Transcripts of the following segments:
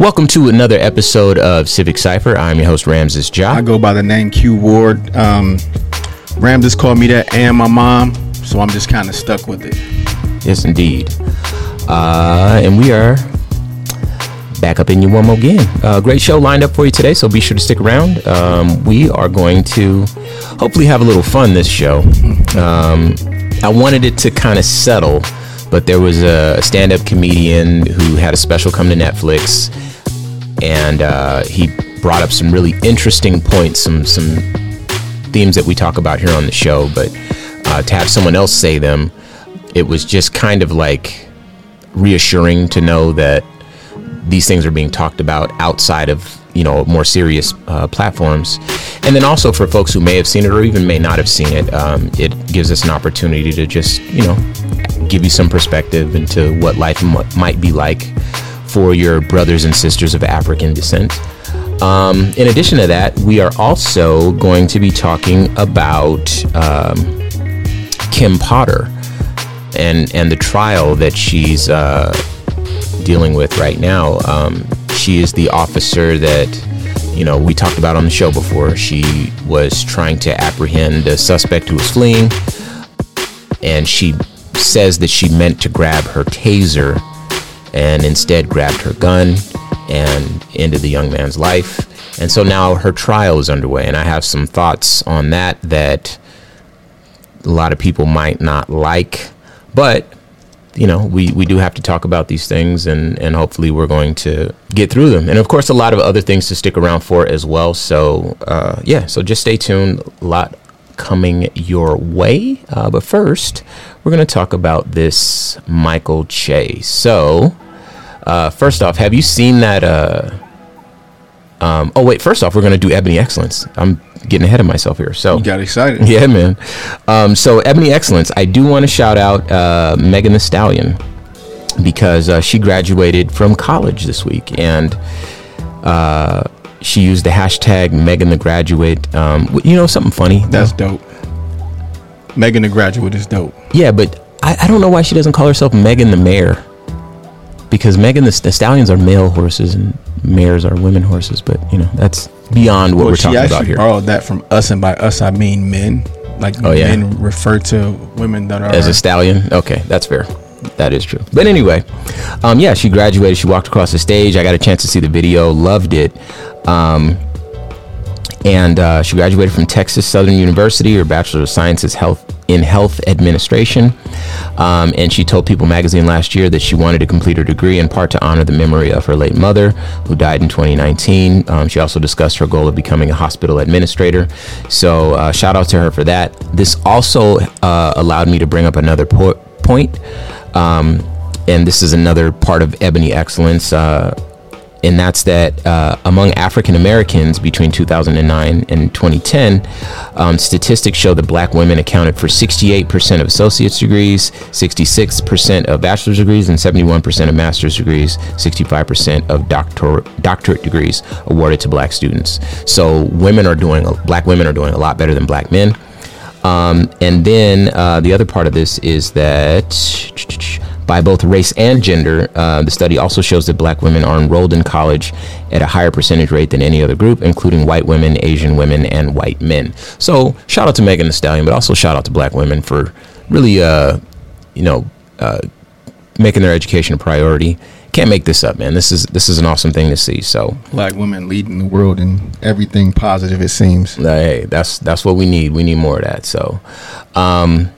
Welcome to another episode of Civic Cipher. I'm your host Ramses Ja. I go by the name Q Ward. Um, Ramses called me that and my mom, so I'm just kind of stuck with it. Yes, indeed. Uh, and we are back up in your one more again. Uh, great show lined up for you today, so be sure to stick around. Um, we are going to hopefully have a little fun this show. Um, I wanted it to kind of settle, but there was a stand-up comedian who had a special come to Netflix, and uh, he brought up some really interesting points, some some themes that we talk about here on the show. But uh, to have someone else say them, it was just kind of like reassuring to know that these things are being talked about outside of you know more serious uh, platforms and then also for folks who may have seen it or even may not have seen it um, it gives us an opportunity to just you know give you some perspective into what life m- might be like for your brothers and sisters of african descent um, in addition to that we are also going to be talking about um, kim potter and and the trial that she's uh, dealing with right now. Um, she is the officer that you know we talked about on the show before. She was trying to apprehend a suspect who was fleeing, and she says that she meant to grab her taser and instead grabbed her gun and ended the young man's life. And so now her trial is underway, and I have some thoughts on that that a lot of people might not like, but you know, we, we do have to talk about these things and, and hopefully we're going to get through them. And of course, a lot of other things to stick around for as well. So, uh, yeah, so just stay tuned. A lot coming your way. Uh, but first, we're going to talk about this Michael Che. So, uh, first off, have you seen that? Uh, um, oh, wait, first off, we're going to do Ebony Excellence. I'm getting ahead of myself here. So You got excited. yeah, man. Um, so Ebony Excellence, I do want to shout out uh, Megan Thee Stallion because uh, she graduated from college this week and uh, she used the hashtag Megan the Graduate. Um, you know something funny? That's dope. Megan the Graduate is dope. yeah, but I, I don't know why she doesn't call herself Megan the Mare. because Megan the, the Stallions are male horses and mares are women horses. But you know that's beyond what Well, we're talking about here. borrowed that from us, and by us I mean men. Like Oh, yeah. men refer to women that are as a stallion. Okay, that's fair. That is true. But anyway, um, yeah, she graduated. She walked across the stage. I got a chance to see the video. Loved it. Um, and uh, she graduated from Texas Southern University, her Bachelor of Sciences health in Health Administration. Um, and she told People Magazine last year that she wanted to complete her degree in part to honor the memory of her late mother, who died in 2019. Um, she also discussed her goal of becoming a hospital administrator. So uh, shout out to her for that. This also uh, allowed me to bring up another po- point. Um, and this is another part of Ebony Excellence. Uh, and that's that uh, among African Americans between 2009 and 2010, um, statistics show that black women accounted for 68% of associate's degrees, 66% of bachelor's degrees, and 71% of master's degrees, 65% of doctor- doctorate degrees awarded to black students. So women are doing, black women are doing a lot better than black men. Um, and then uh, the other part of this is that by both race and gender, uh, the study also shows that black women are enrolled in college at a higher percentage rate than any other group, including white women, Asian women, and white men. So shout out to Megan Thee Stallion, but also shout out to black women for really, uh, you know, uh, making their education a priority. Can't make this up, man. This is this is an awesome thing to see. So black women leading the world in everything positive. It seems. hey, that's that's what we need. We need more of that. So, um,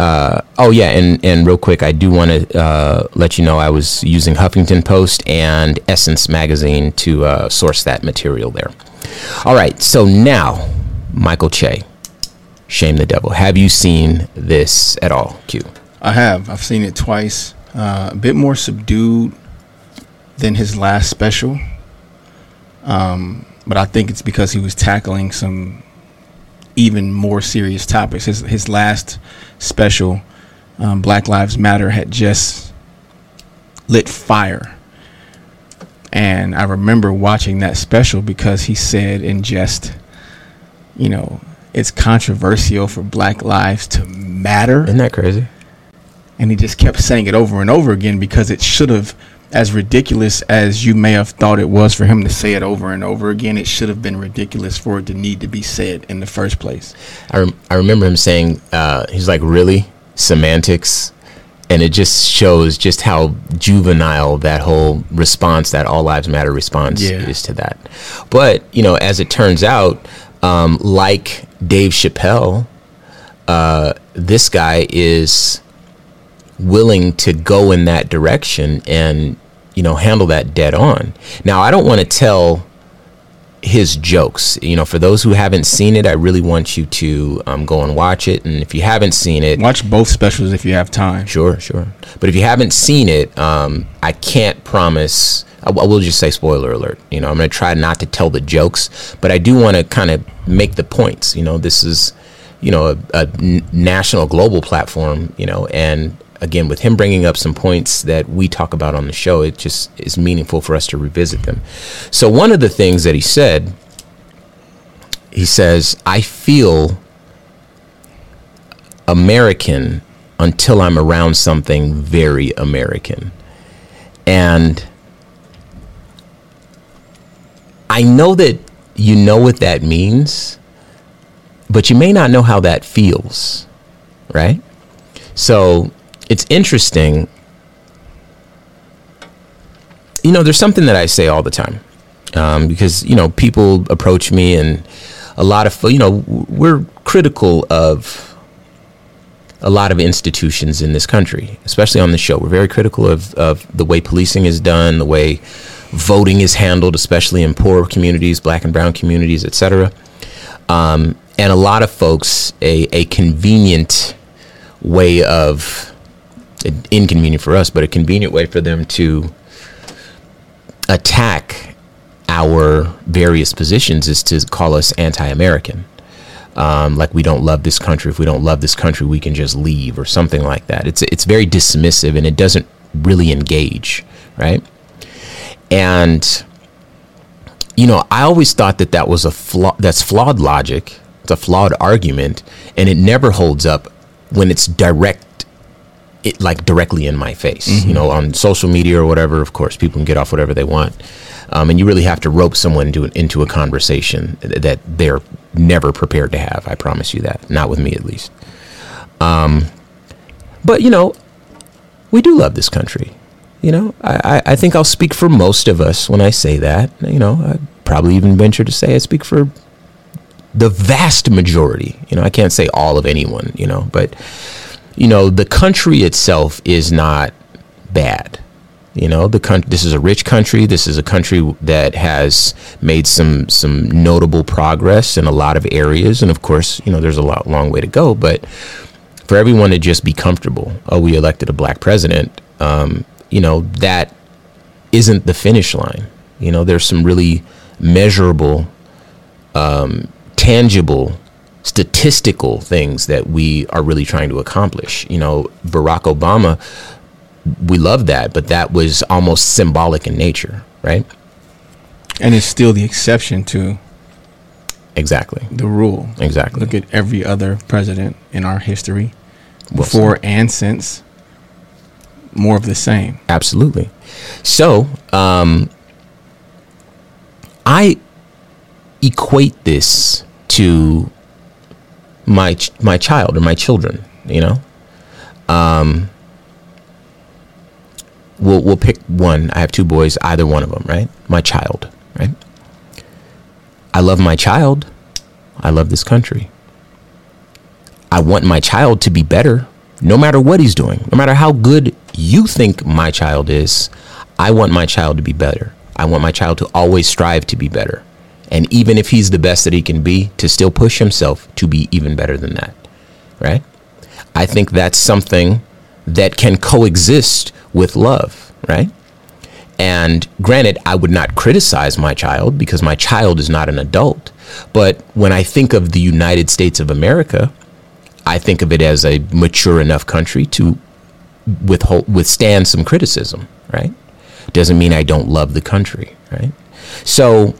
uh, oh yeah, and and real quick, I do want to uh, let you know I was using Huffington Post and Essence magazine to uh, source that material there. All right, so now Michael Che, Shame the Devil. Have you seen this at all, Q? I have. I've seen it twice. Uh, a bit more subdued than his last special. Um, but I think it's because he was tackling some even more serious topics. His his last special, um, Black Lives Matter, had just lit fire. And I remember watching that special because he said in jest, you know, it's controversial for black lives to matter Isn't that crazy? and he just kept saying it over and over again because it should have as ridiculous as you may have thought it was for him to say it over and over again, it should have been ridiculous for it to need to be said in the first place. I, rem- I remember him saying, uh, he's like, really? Semantics? And it just shows just how juvenile that whole response, that all lives matter response Yeah. is to that. But, you know, as it turns out, um, like Dave Chappelle, uh, this guy is willing to go in that direction and you know handle that dead on. Now, I don't want to tell his jokes. You know, for those who haven't seen it, I really want you to um, go and watch it. And if you haven't seen it, Watch both specials if you have time. Sure, sure. But if you haven't seen it, um, I can't promise. I, I will just say spoiler alert. You know, I'm going to try not to tell the jokes, but I do want to kind of make the points. You know, this is, you know, a national, global platform. You know, and again, with him bringing up some points that we talk about on the show, it just is meaningful for us to revisit them. So one of the things that he said, he says, "I feel." American until I'm around something very American. And I know that you know what that means, but you may not know how that feels, right? So it's interesting. You know, there's something that I say all the time um, because, you know, people approach me and a lot of, you know, we're critical of a lot of institutions in this country, especially on the show. We're very critical of, of the way policing is done, the way voting is handled, especially in poor communities, black and brown communities, etc. Um, and a lot of folks, a, a convenient way of, inconvenient for us, but a convenient way for them to attack our various positions is to call us anti American um, like we don't love this country. If we don't love this country, we can just leave or something like that. It's it's very dismissive and it doesn't really engage, right? And you know, I always thought that that was a flaw. That's flawed logic. It's a flawed argument, and it never holds up when it's direct. It like directly in my face, you know, on social media or whatever. Of course, people can get off whatever they want, um, and you really have to rope someone into into a conversation that they're never prepared to have. I promise you that. Not with me, at least. Um, but you know, we do love this country. You know, I, I, I think I'll speak for most of us when I say that. You know, I probably even venture to say I speak for the vast majority. You know, I can't say all of anyone. You know, but you know, the country itself is not bad. You know, the coun- this is a rich country. This is a country that has made some some notable progress in a lot of areas, and of course, you know, there's a lot, long way to go. But for everyone to just be comfortable, oh, we elected a black president, um, you know, that isn't the finish line. You know, there's some really measurable, um, tangible, statistical things that we are really trying to accomplish. You know, Barack Obama we love that, but that was almost symbolic in nature, right? And it's still the exception to Exactly. the rule. Exactly. Look at every other president in our history, Well before and since. More of the same. Absolutely. So, um, I equate this to my ch- my child or my children. You know, um, we'll we'll pick one. I have two boys. Either one of them, right? My child, right? I love my child. I love this country. I want my child to be better, no matter what he's doing, no matter how good you think my child is. I want my child to be better. I want my child to always strive to be better. And even if he's the best that he can be, to still push himself to be even better than that. Right? I think that's something that can coexist with love, right? And granted, I would not criticize my child because my child is not an adult. But when I think of the United States of America, I think of it as a mature enough country to withhold, withstand some criticism, right? Doesn't mean I don't love the country, right? So,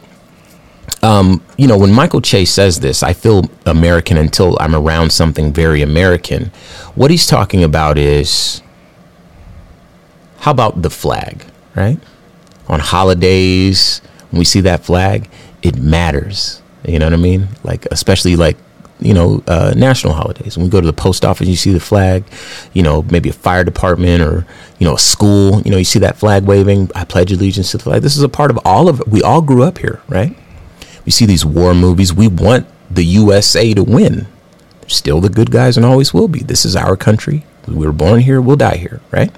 um, you know, when Michael Chase says this, I feel American until I'm around something very American. What he's talking about is how about the flag, right? On holidays, when we see that flag, it matters. You know what I mean? Like, especially like, you know, uh, national holidays. When we go to the post office, you see the flag, you know, maybe a fire department or, you know, a school, you know, you see that flag waving. I pledge allegiance to the flag. This is a part of all of it. We all grew up here, right? We see these war movies. We want the USA to win. Still the good guys and always will be. This is our country. We were born here, we'll die here, right?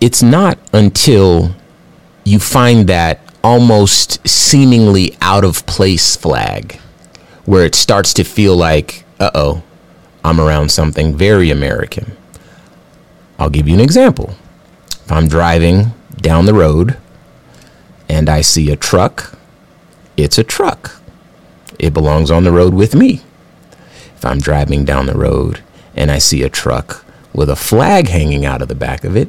It's not until you find that almost seemingly out of place flag where it starts to feel like, uh oh, I'm around something very American. I'll give you an example. If I'm driving down the road and I see a truck, it's a truck. It belongs on the road with me. If I'm driving down the road and I see a truck with a flag hanging out of the back of it,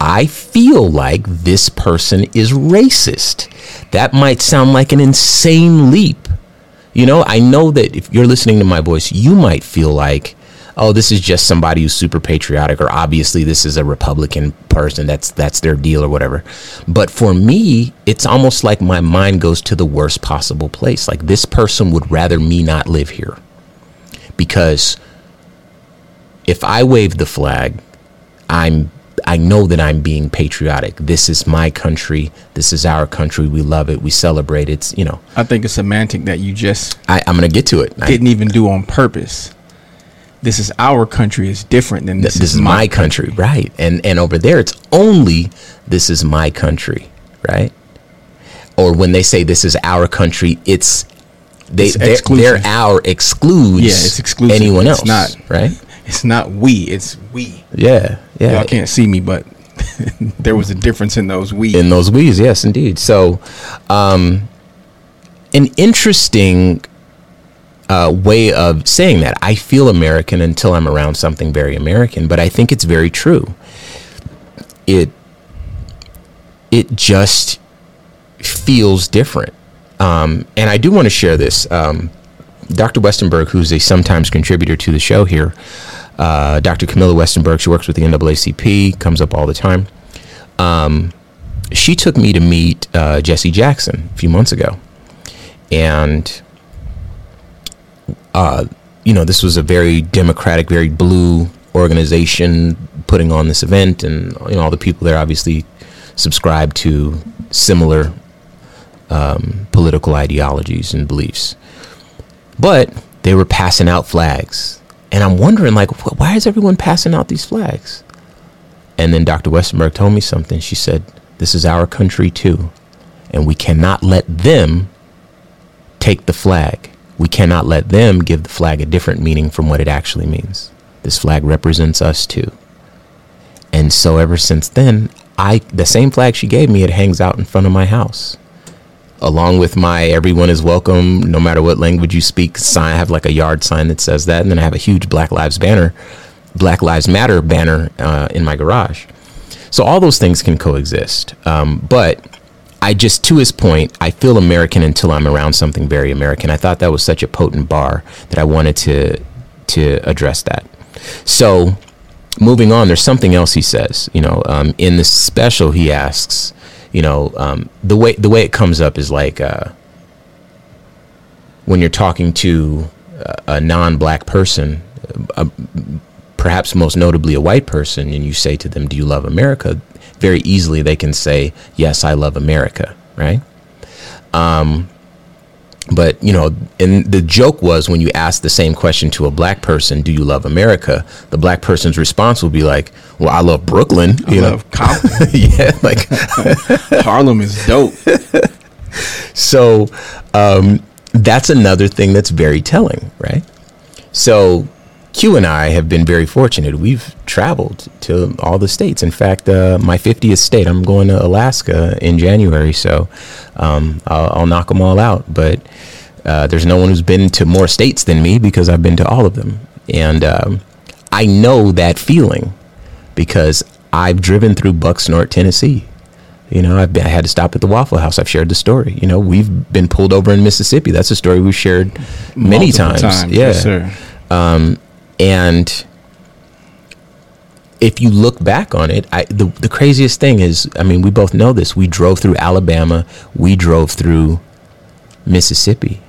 I feel like this person is racist. That might sound like an insane leap. You know, I know that if you're listening to my voice, you might feel like, oh, this is just somebody who's super patriotic, or obviously this is a Republican person. That's that's their deal or whatever. But for me, it's almost like my mind goes to the worst possible place. Like this person would rather me not live here. Because if I wave the flag, I'm I know that I'm being patriotic. This is my country. This is our country. We love it. We celebrate it. It's, you know. I think a semantic that you just I, I'm going to get to it. didn't even do on purpose. This is our country is different than this, Th- this is my country. right? And and over there, it's only this is my country, right? Or when they say this is our country, it's they It's their, our excludes Yeah, it's exclusive. anyone It's else, not. right? It's not we. It's we. Yeah, yeah. Y'all can't see me, but there was a difference in those we. in those we's yes indeed so um an interesting uh, way of saying that. I feel american until i'm around something very american but i think it's very true. It it just feels different. Um, and i do want to share this. Um, dr westenberg who's a sometimes contributor to the show here uh, dr camilla westenberg she works with the naacp comes up all the time. Um, she took me to meet uh, Jesse Jackson a few months ago, and uh, you know this was a very democratic, very blue organization putting on this event, and you know all the people there obviously subscribe to similar um, political ideologies and beliefs, but they were passing out flags, and I'm wondering like, wh- why is everyone passing out these flags? And then Dr. Westenberg told me something. She said, This is our country too. And we cannot let them take the flag. We cannot let them give the flag a different meaning from what it actually means. This flag represents us too. And so ever since then, I the same flag she gave me, it hangs out in front of my house. Along with my everyone is welcome, no matter what language you speak sign. I have like a yard sign that says that, and then I have a huge Black Lives Banner Black Lives Matter banner uh, in my garage. So all those things can coexist. Um, but I just, to his point, I feel American until I'm around something very American. I thought that was such a potent bar that I wanted to to address that. So moving on, there's something else he says. You know, um, in the special, he asks, you know, um, the way the way it comes up is like uh, when you're talking to a, a non-black person. Uh, perhaps most notably a white person, and you say to them, Do you love America? Very easily they can say, Yes, I love America, right? Um, but, you know, and the joke was when you ask the same question to a black person, Do you love America? The black person's response will be like, Well, I love Brooklyn. I You love Compton. know? yeah, like Harlem is dope. so um, that's another thing that's very telling, right? So Q and I have been very fortunate. We've traveled to all the states. In fact, uh, my 50th state, I'm going to Alaska in January, so um, I'll, I'll knock them all out. But uh, there's no one who's been to more states than me because I've been to all of them. And um, I know that feeling because I've driven through Bucksnort, Tennessee. You know, I've been, I had to stop at the Waffle House. I've shared the story. You know, we've been pulled over in Mississippi. That's a story we've shared many Multiple times. Yeah. Yes, sir. Um, and if you look back on it, I, the the craziest thing is, I mean, we both know this. We drove through Alabama. We drove through Mississippi.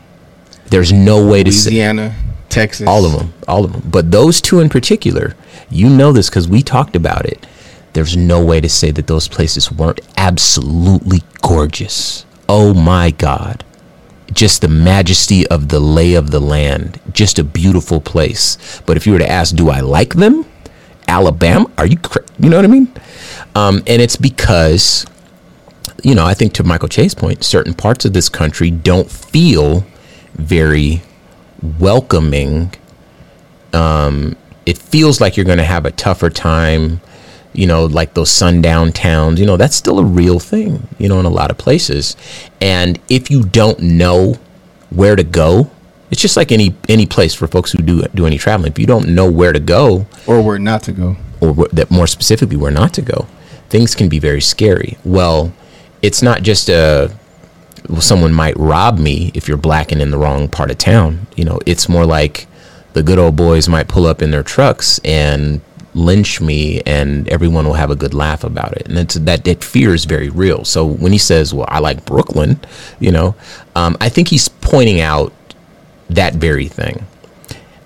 There's no way to say Louisiana, Texas, all of them, all of them. But those two in particular, you know this because we talked about it. There's no way to say that those places weren't absolutely gorgeous. Oh my God. Just the majesty of the lay of the land. Just a beautiful place. But if you were to ask, do I like them? Alabama? Are you, cra- you know what I mean? Um, and it's because, you know, I think to Michael Che's point, certain parts of this country don't feel very welcoming. Um, it feels like you're going to have a tougher time, you know, like those sundown towns. You know, that's still a real thing, you know, in a lot of places. And if you don't know where to go, it's just like any any place for folks who do do any traveling. If you don't know where to go, or where not to go, or wh- that more specifically where not to go, things can be very scary. Well, it's not just a well, someone might rob me if you're black and in the wrong part of town. You know, it's more like the good old boys might pull up in their trucks and lynch me and everyone will have a good laugh about it and it's that that fear is very real so when he says well i like brooklyn you know um, i think he's pointing out that very thing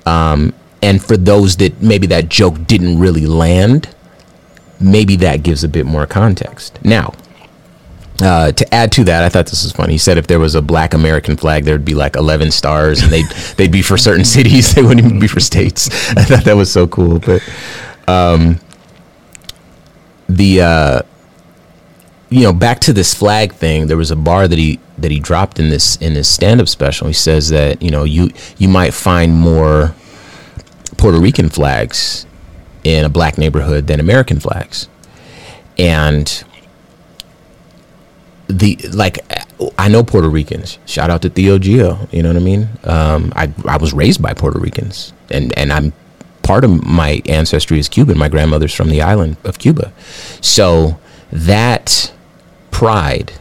um, and for those that maybe that joke didn't really land maybe that gives a bit more context now uh, to add to that, I thought this was funny. He said if there was a black American flag, there'd be like 11 stars, and they'd they'd be for certain cities. They wouldn't even be for states. I thought that was so cool. But um, the uh, you know back to this flag thing, there was a bar that he that he dropped in this in his stand up special. He says that you know you you might find more Puerto Rican flags in a black neighborhood than American flags, and the like I know Puerto Ricans. Shout out to Theo Gio. You know what I mean? Um, I I was raised by Puerto Ricans, and and I'm part of my ancestry is Cuban. My grandmother's from the island of Cuba, so that pride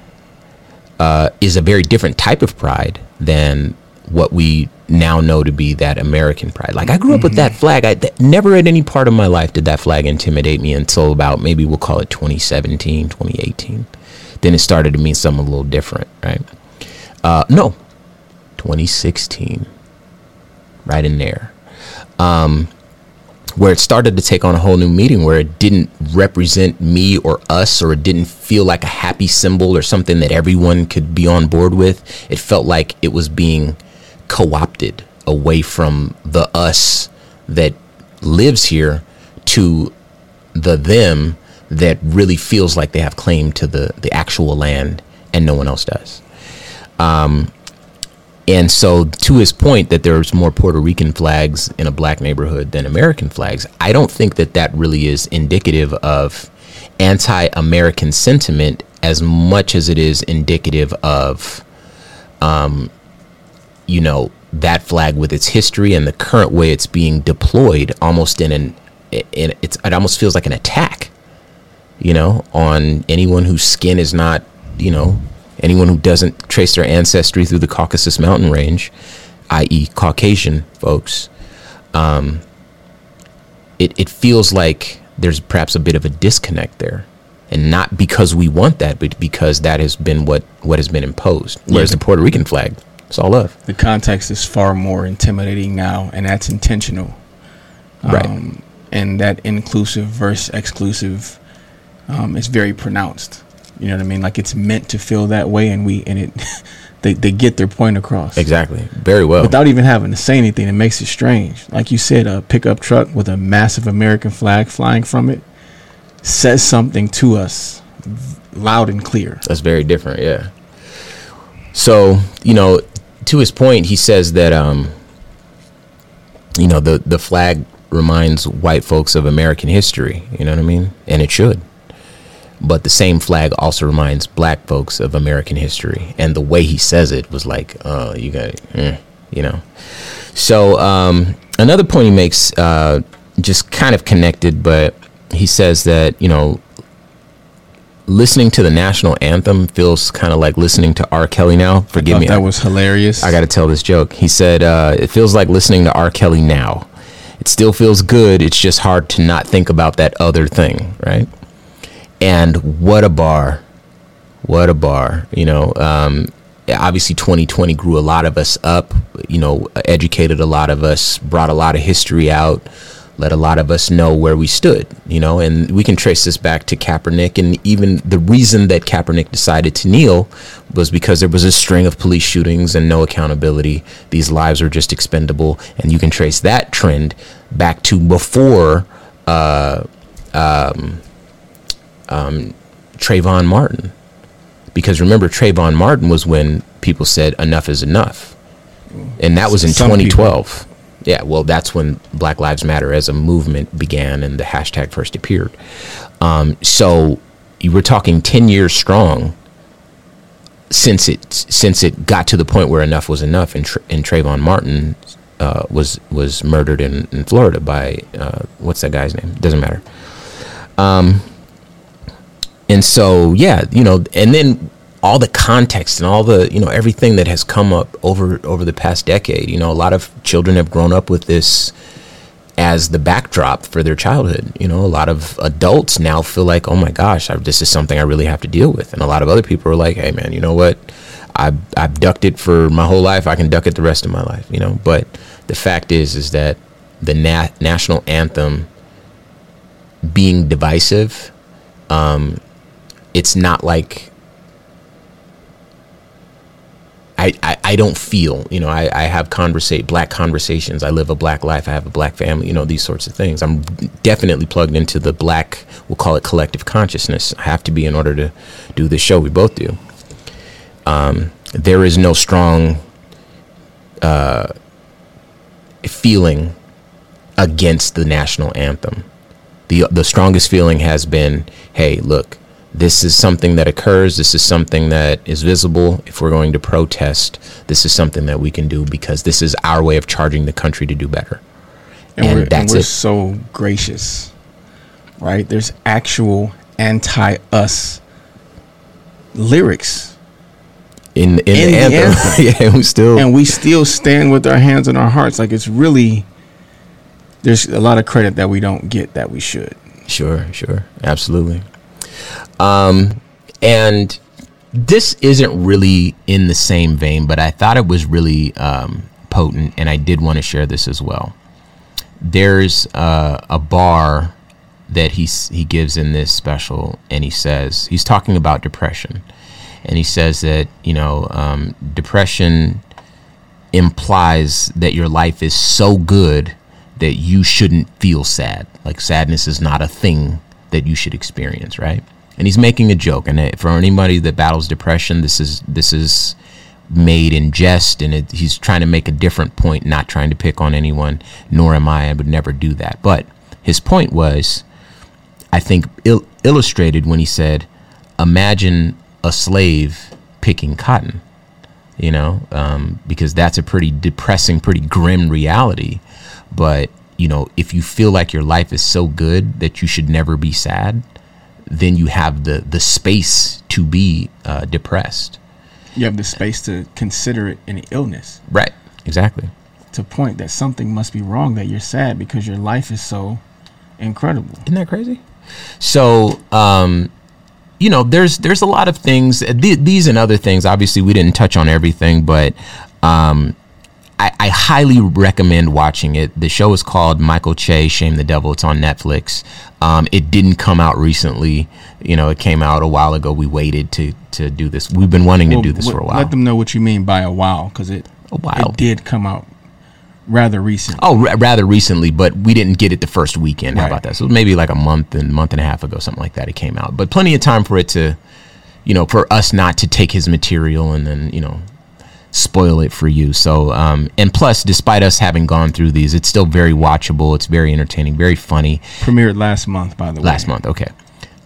uh, is a very different type of pride than what we now know to be that American pride. Like I grew up mm-hmm. with that flag. I th- never at any part of my life did that flag intimidate me until about maybe we'll call it 2017, 2018 then it started to mean something a little different, right? Uh, no, 2016, right in there, um, where it started to take on a whole new meaning, where it didn't represent me or us, or it didn't feel like a happy symbol or something that everyone could be on board with. It felt like it was being co-opted away from the us that lives here to the them that really feels like they have claim to the the actual land and no one else does. Um, and so, to his point that there's more Puerto Rican flags in a black neighborhood than American flags, I don't think that that really is indicative of anti-American sentiment as much as it is indicative of, um, you know, that flag with its history and the current way it's being deployed, almost in an, in, it's, it almost feels like an attack you know, on anyone whose skin is not, you know, anyone who doesn't trace their ancestry through the Caucasus mountain range, i.e., Caucasian folks. Um, it, it feels like there's perhaps a bit of a disconnect there. And not because we want that, but because that has been what, what has been imposed. Whereas yeah. the Puerto Rican flag, it's all love. The context is far more intimidating now, and that's intentional. Right. Um, and that inclusive versus exclusive um, it's very pronounced. You know what I mean? Like it's meant to feel that way, and we and it they they get their point across exactly very well without even having to say anything. It makes it strange. Like you said, a pickup truck with a massive American flag flying from it says something to us loud and clear. That's very different. Yeah. So you know, to his point, he says that um, you know the the flag reminds white folks of American history. You know what I mean? And it should but the same flag also reminds black folks of American history. And the way he says it was like, oh, you got it, eh, you know. So um, another point he makes, uh, just kind of connected, but he says that you know, listening to the national anthem feels kind of like listening to R. Kelly now. Forgive me, that was hilarious. I got to tell this joke. He said uh, it feels like listening to R. Kelly now It still feels good. It's just hard to not think about that other thing, right? And what a bar. What a bar. You know, um, obviously 2020 grew a lot of us up, you know, educated a lot of us, brought a lot of history out, let a lot of us know where we stood, you know, and we can trace this back to Kaepernick. And even the reason that Kaepernick decided to kneel was because there was a string of police shootings and no accountability. These lives were just expendable. And you can trace that trend back to before uh, um, um, Trayvon Martin. Because remember, Trayvon Martin was when people said enough is enough. And that was in Some 2012. People yeah, well, that's when Black Lives Matter as a movement began and the hashtag first appeared. Um, so you were talking 10 years strong since it since it got to the point where enough was enough and, Tra- and Trayvon Martin uh, was was murdered in, in Florida by uh, what's that guy's name? Doesn't matter. Um, and so yeah, you know, and then all the context and all the you know everything that has come up over over the past decade you know a lot of children have grown up with this as the backdrop for their childhood. You know a lot of adults now feel like oh my gosh I, this is something i really have to deal with. And a lot of other people are like hey man you know what? I've, I've ducked it for my whole life. I can duck it the rest of my life you know? But the fact is is that the nat- national anthem being divisive um, it's not like I, I, I, don't feel, you know, I, I have conversate black conversations. I live a black life. I have a black family, you know, these sorts of things. I'm definitely plugged into the black, we'll call it collective consciousness. I have to be in order to do this show. We both do. Um, there is no strong uh, feeling against the national anthem. The, the strongest feeling has been, hey, look, this is something that occurs. This is something that is visible. If we're going to protest, this is something that we can do because this is our way of charging the country to do better. And, and we're, that's and we're it. so gracious, right? There's actual anti-us lyrics in in, in the, anthem. anthem. yeah, we still and we still stand with our hands on our hearts. Like it's really there's a lot of credit that we don't get that we should. Sure, sure, absolutely. Um, and this isn't really in the same vein, but I thought it was really um, potent, and I did want to share this as well. There's uh, a bar that he he gives in this special, and he says he's talking about depression, and he says that you know um, depression implies that your life is so good that you shouldn't feel sad. Like sadness is not a thing that you should experience, right? and he's making a joke. And for anybody that battles depression, this is this is made in jest, and it, he's trying to make a different point, not trying to pick on anyone. Nor am I. I would never do that. But his point was, I think, il- illustrated when he said, "Imagine a slave picking cotton." You know, um, because that's a pretty depressing, pretty grim reality. But you know, if you feel like your life is so good that you should never be sad, then you have the the space to be uh, depressed. You have the space to consider it an illness. Right. Exactly. To point that something must be wrong that you're sad because your life is so incredible. Isn't that crazy? So, um, you know, there's there's a lot of things. Th- these and other things. Obviously, we didn't touch on everything, but um, I, I, highly recommend watching it. The show is called Michael Che Shame the Devil. It's on Netflix. Um, it didn't come out recently. You know, it came out a while ago. We waited to to do this. We've been wanting well, to do this for a while. Let them know what you mean by a while, because it a while. it did come out rather recent. Oh, r- rather recently, but we didn't get it the first weekend. How about that? So maybe like a month and month and a half ago, something like that. It came out, but plenty of time for it to, you know, for us not to take his material and then you know spoil it for you. So, um, and plus, despite us having gone through these, it's still very watchable. It's very entertaining, very funny. Premiered last month, by the way. Last month, okay.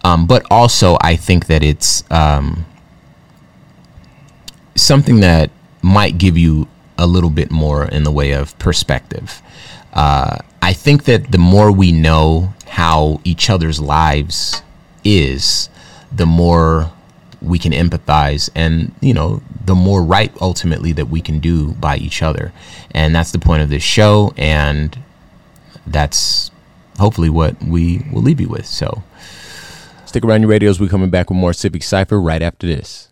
Um, but also, I think that it's um, something that might give you a little bit more in the way of perspective. Uh, I think that the more we know how each other's lives is, the more we can empathize and you know the more right ultimately that we can do by each other and that's the point of this show and that's hopefully what we will leave you with. So stick around your radios. We're coming back with more Civic Cipher right after this.